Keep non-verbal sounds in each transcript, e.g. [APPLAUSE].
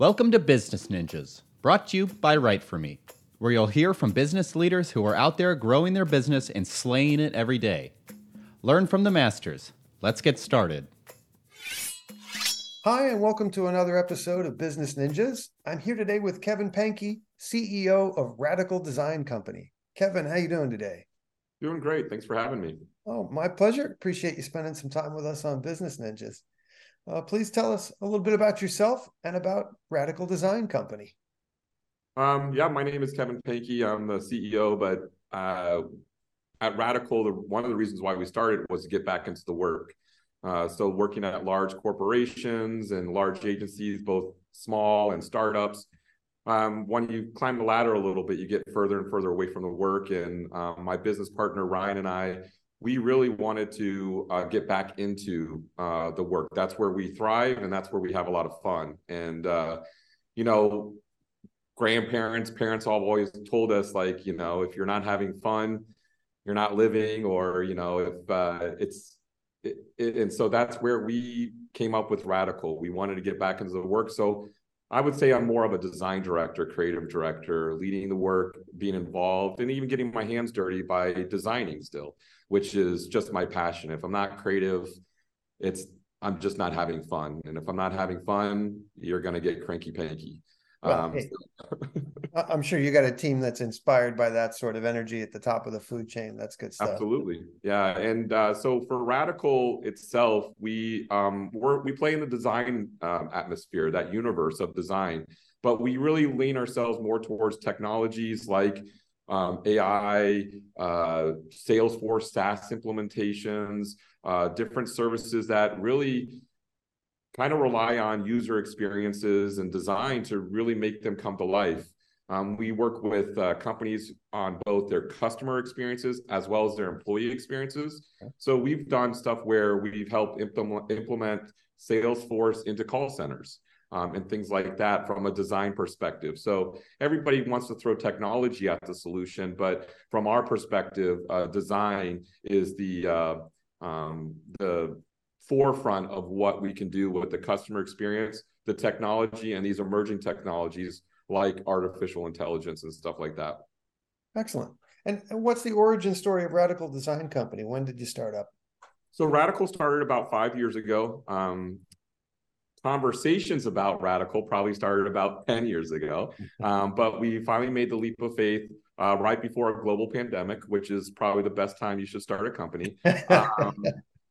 Welcome to Business Ninjas, brought to you by Write For Me, where you'll hear from business leaders who are out there growing their business and slaying it every day. Learn from the masters. Let's get started. Hi, and welcome to another episode of Business Ninjas. I'm here today with Kevin Panke, CEO of Radical Design Company. Kevin, how you doing today? Doing great. Thanks for having me. Oh, my pleasure. Appreciate you spending some time with us on Business Ninjas. Uh, please tell us a little bit about yourself and about Radical Design Company. Um, yeah, my name is Kevin Panke. I'm the CEO, but uh, at Radical, the, one of the reasons why we started was to get back into the work. Uh, so working at large corporations and large agencies, both small and startups. Um, when you climb the ladder a little bit, you get further and further away from the work. And um, my business partner Ryan and I we really wanted to uh, get back into uh, the work. That's where we thrive, and that's where we have a lot of fun. And uh, you know, grandparents, parents all always told us like, you know, if you're not having fun, you're not living, or you know, if uh, it's it, it, and so that's where we came up with Radical. We wanted to get back into the work, so. I would say I'm more of a design director, creative director, leading the work, being involved, and even getting my hands dirty by designing still which is just my passion. If I'm not creative, it's I'm just not having fun. And if I'm not having fun, you're gonna get cranky panky. Well, um, hey, [LAUGHS] I'm sure you got a team that's inspired by that sort of energy at the top of the food chain. That's good stuff. Absolutely, yeah. And uh, so for Radical itself, we um, we're, we play in the design um, atmosphere, that universe of design, but we really lean ourselves more towards technologies like um, AI, uh, Salesforce SaaS implementations, uh, different services that really kind of rely on user experiences and design to really make them come to life. Um, we work with uh, companies on both their customer experiences as well as their employee experiences. Okay. So we've done stuff where we've helped implement, implement Salesforce into call centers um, and things like that from a design perspective. So everybody wants to throw technology at the solution, but from our perspective, uh, design is the uh, um, the forefront of what we can do with the customer experience, the technology, and these emerging technologies like artificial intelligence and stuff like that. Excellent. And what's the origin story of Radical Design Company? When did you start up? So Radical started about five years ago. Um, conversations about radical probably started about 10 years ago um, but we finally made the leap of faith uh, right before a global pandemic which is probably the best time you should start a company [LAUGHS] um,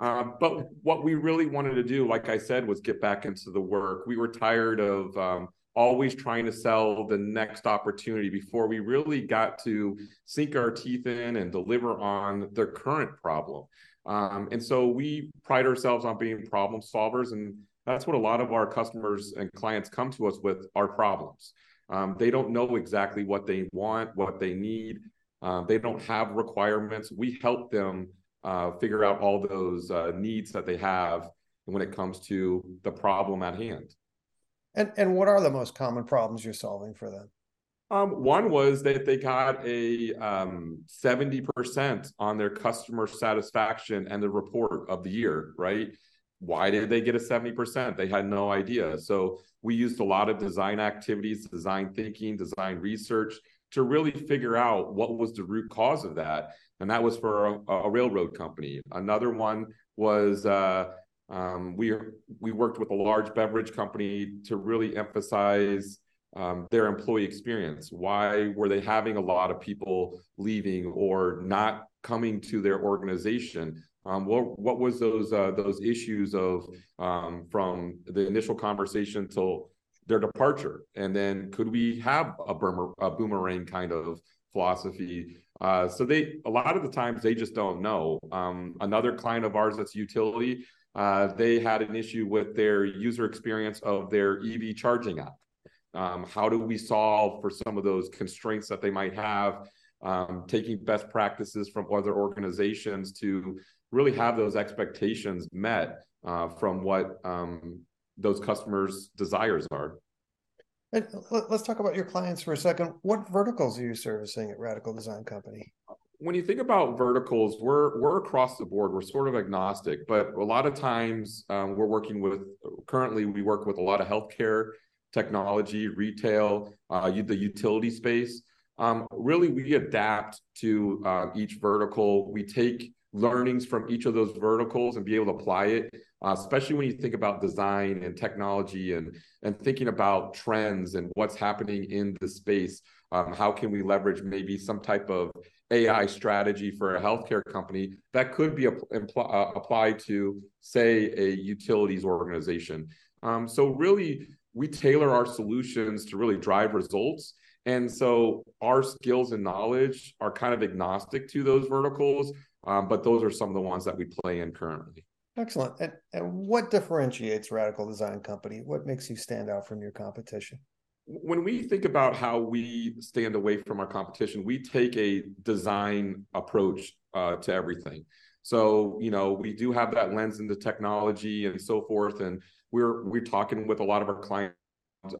uh, but what we really wanted to do like i said was get back into the work we were tired of um, always trying to sell the next opportunity before we really got to sink our teeth in and deliver on the current problem um, and so we pride ourselves on being problem solvers and that's what a lot of our customers and clients come to us with our problems. Um, they don't know exactly what they want, what they need. Um, they don't have requirements. We help them uh, figure out all those uh, needs that they have when it comes to the problem at hand. And and what are the most common problems you're solving for them? Um, one was that they got a um, 70% on their customer satisfaction and the report of the year, right? why did they get a 70%? They had no idea. So we used a lot of design activities, design thinking, design research to really figure out what was the root cause of that. And that was for a, a railroad company. Another one was uh, um, we we worked with a large beverage company to really emphasize um, their employee experience. Why were they having a lot of people leaving or not coming to their organization? Um, what what was those uh, those issues of um, from the initial conversation till their departure, and then could we have a, boomer, a boomerang kind of philosophy? Uh, so they a lot of the times they just don't know. Um, another client of ours that's utility, uh, they had an issue with their user experience of their EV charging app. Um, how do we solve for some of those constraints that they might have? Um, taking best practices from other organizations to really have those expectations met uh, from what um, those customers' desires are. Let's talk about your clients for a second. What verticals are you servicing at Radical Design Company? When you think about verticals, we're we're across the board. We're sort of agnostic, but a lot of times um, we're working with. Currently, we work with a lot of healthcare, technology, retail, uh, the utility space. Um, really, we adapt to uh, each vertical. We take learnings from each of those verticals and be able to apply it, uh, especially when you think about design and technology and and thinking about trends and what's happening in the space. Um, how can we leverage maybe some type of AI strategy for a healthcare company that could be impl- uh, applied to, say, a utilities organization? Um, so really, we tailor our solutions to really drive results. And so our skills and knowledge are kind of agnostic to those verticals, um, but those are some of the ones that we play in currently. Excellent. And, and what differentiates Radical Design Company? What makes you stand out from your competition? When we think about how we stand away from our competition, we take a design approach uh, to everything. So, you know, we do have that lens into technology and so forth. And we're we're talking with a lot of our clients,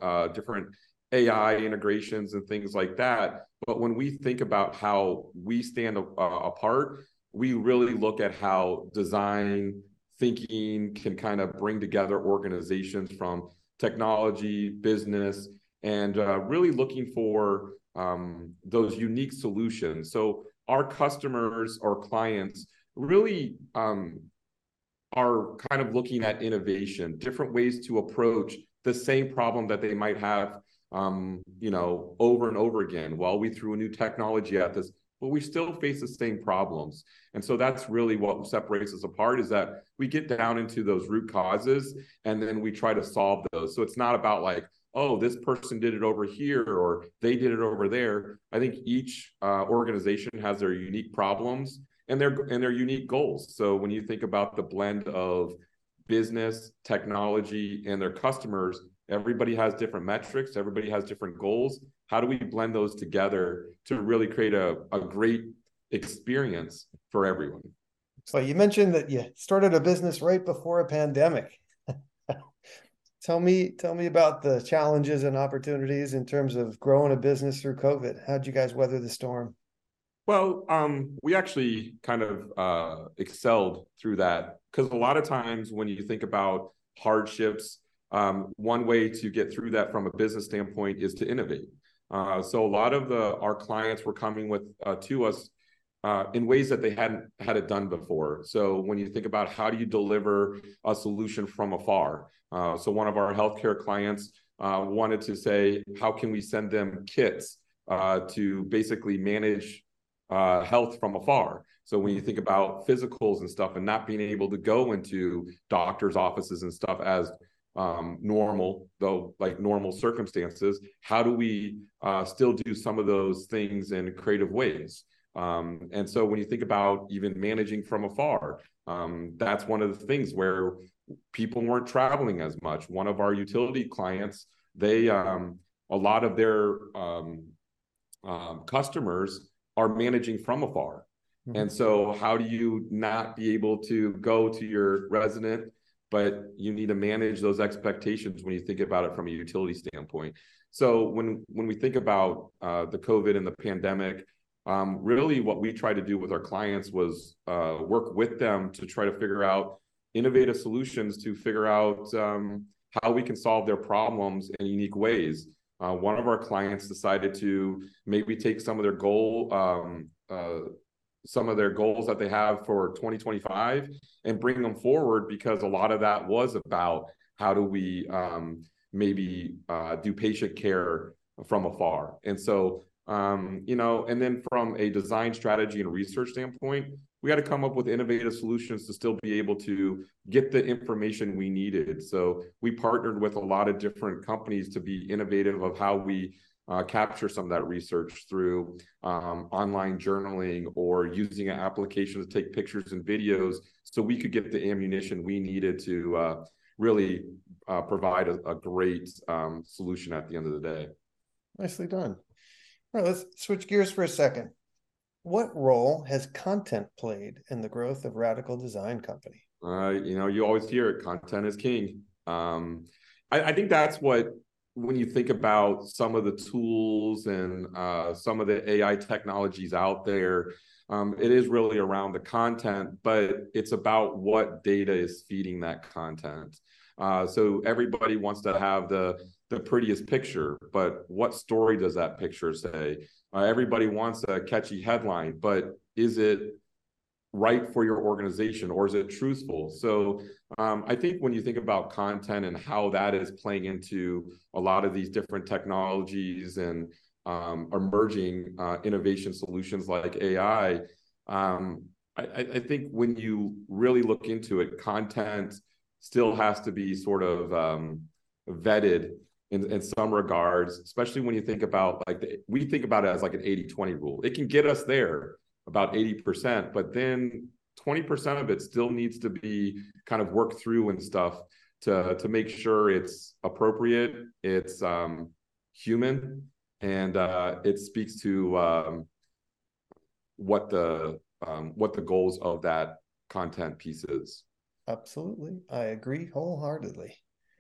uh, different AI integrations and things like that. But when we think about how we stand uh, apart, we really look at how design thinking can kind of bring together organizations from technology, business, and uh, really looking for um, those unique solutions. So our customers or clients really um, are kind of looking at innovation, different ways to approach the same problem that they might have, um, you know, over and over again. While we threw a new technology at this, but we still face the same problems. And so that's really what separates us apart is that we get down into those root causes and then we try to solve those. So it's not about like, oh, this person did it over here or they did it over there. I think each uh, organization has their unique problems and their and their unique goals. So when you think about the blend of business, technology, and their customers, everybody has different metrics, everybody has different goals, how do we blend those together to really create a, a great experience for everyone? So you mentioned that you started a business right before a pandemic. [LAUGHS] tell me, tell me about the challenges and opportunities in terms of growing a business through COVID. How'd you guys weather the storm? Well, um, we actually kind of uh, excelled through that because a lot of times when you think about hardships, um, one way to get through that from a business standpoint is to innovate. Uh, so a lot of the our clients were coming with uh, to us uh, in ways that they hadn't had it done before. So when you think about how do you deliver a solution from afar, uh, so one of our healthcare clients uh, wanted to say, how can we send them kits to basically manage health from afar? So when you think about physicals and stuff, and not being able to go into doctors' offices and stuff as um, normal, though like normal circumstances, how do we uh, still do some of those things in creative ways? Um, and so when you think about even managing from afar, um, that's one of the things where people weren't traveling as much. One of our utility clients, they um, a lot of their um, um, customers are managing from afar. Mm-hmm. And so, how do you not be able to go to your resident but you need to manage those expectations when you think about it from a utility standpoint. So when when we think about uh, the COVID and the pandemic, um, really what we tried to do with our clients was uh, work with them to try to figure out innovative solutions to figure out um, how we can solve their problems in unique ways. Uh, one of our clients decided to maybe take some of their goal um, uh, some of their goals that they have for 2025 and bring them forward because a lot of that was about how do we um, maybe uh, do patient care from afar. And so, um, you know, and then from a design strategy and research standpoint, we got to come up with innovative solutions to still be able to get the information we needed. So we partnered with a lot of different companies to be innovative of how we uh, capture some of that research through um, online journaling or using an application to take pictures and videos so we could get the ammunition we needed to uh, really uh, provide a, a great um, solution at the end of the day. Nicely done. All right, let's switch gears for a second. What role has content played in the growth of Radical Design Company? Uh, you know, you always hear it content is king. Um, I, I think that's what when you think about some of the tools and uh, some of the AI technologies out there, um, it is really around the content, but it's about what data is feeding that content. Uh, so everybody wants to have the the prettiest picture, but what story does that picture say? Uh, everybody wants a catchy headline, but is it right for your organization or is it truthful? So um, I think when you think about content and how that is playing into a lot of these different technologies and um, emerging uh, innovation solutions like AI, um, I, I, think when you really look into it, content still has to be sort of um, vetted in, in some regards, especially when you think about like the, we think about it as like an 80 20 rule. It can get us there about 80%, but then 20% of it still needs to be kind of worked through and stuff to, to make sure it's appropriate, it's um, human, and uh, it speaks to um, what the um, what the goals of that content piece is. Absolutely, I agree wholeheartedly.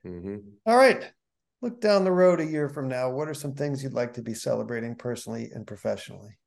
Mm-hmm. All right, look down the road a year from now. What are some things you'd like to be celebrating personally and professionally?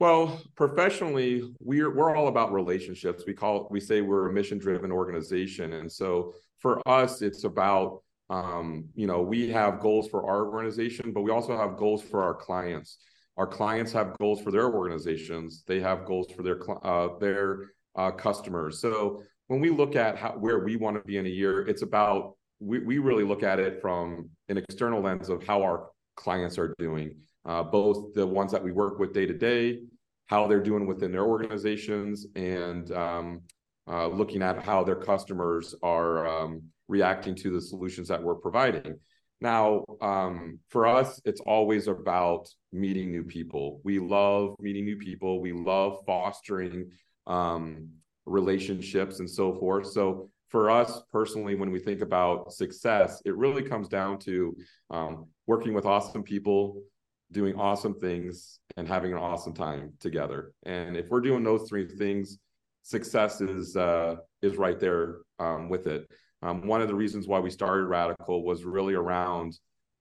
Well, professionally, we're we're all about relationships. We call we say we're a mission driven organization, and so for us, it's about um, you know we have goals for our organization, but we also have goals for our clients. Our clients have goals for their organizations. They have goals for their uh, their uh, customers. So when we look at how, where we want to be in a year, it's about we, we really look at it from an external lens of how our clients are doing, uh, both the ones that we work with day to day, how they're doing within their organizations, and um, uh, looking at how their customers are um, reacting to the solutions that we're providing. Now, um, for us, it's always about meeting new people. We love meeting new people. We love fostering um, relationships and so forth. So for us personally, when we think about success, it really comes down to um, working with awesome people, doing awesome things, and having an awesome time together. And if we're doing those three things, success is uh, is right there um, with it. Um, one of the reasons why we started Radical was really around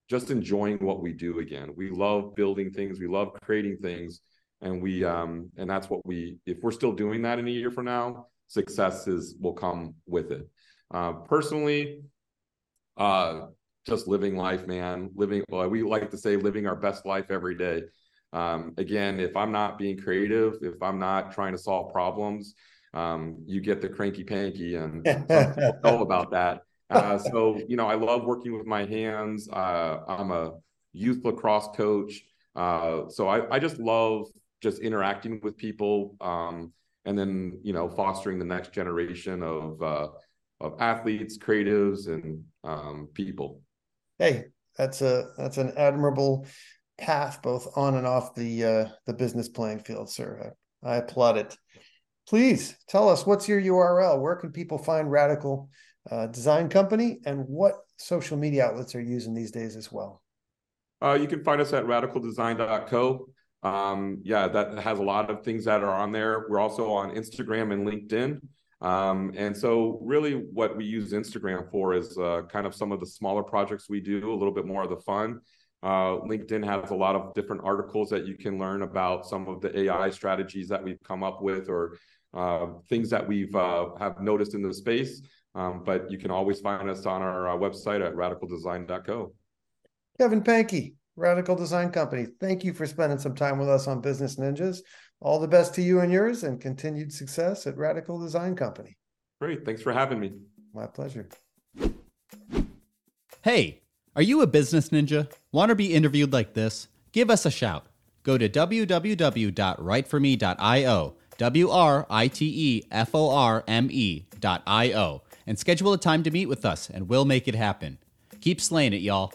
just enjoying what we do again. We love building things, we love creating things, and we um, and that's what we. If we're still doing that in a year from now, successes will come with it. Uh, personally, uh, just living life, man. Living, well, we like to say, living our best life every day. Um, again, if I'm not being creative, if I'm not trying to solve problems, um, you get the cranky panky, and [LAUGHS] know about that. Uh, so, you know, I love working with my hands. Uh, I'm a youth lacrosse coach. Uh, so I, I just love just interacting with people. Um, and then you know fostering the next generation of uh, of athletes, creatives, and um, people. Hey, that's a that's an admirable path, both on and off the uh, the business playing field, sir. I, I applaud it. Please tell us what's your URL. Where can people find Radical uh, Design Company, and what social media outlets are using these days as well? Uh, you can find us at radicaldesign.co. Um, yeah, that has a lot of things that are on there. We're also on Instagram and LinkedIn. Um, and so, really, what we use Instagram for is uh, kind of some of the smaller projects we do, a little bit more of the fun. Uh, LinkedIn has a lot of different articles that you can learn about some of the AI strategies that we've come up with or uh, things that we've uh, have noticed in the space. Um, but you can always find us on our uh, website at radicaldesign.co. Kevin Panke, Radical Design Company. Thank you for spending some time with us on Business Ninjas. All the best to you and yours, and continued success at Radical Design Company. Great. Thanks for having me. My pleasure. Hey, are you a business ninja? Want to be interviewed like this? Give us a shout. Go to www.writeforme.io, W R I T E F O R M E.io, and schedule a time to meet with us, and we'll make it happen. Keep slaying it, y'all.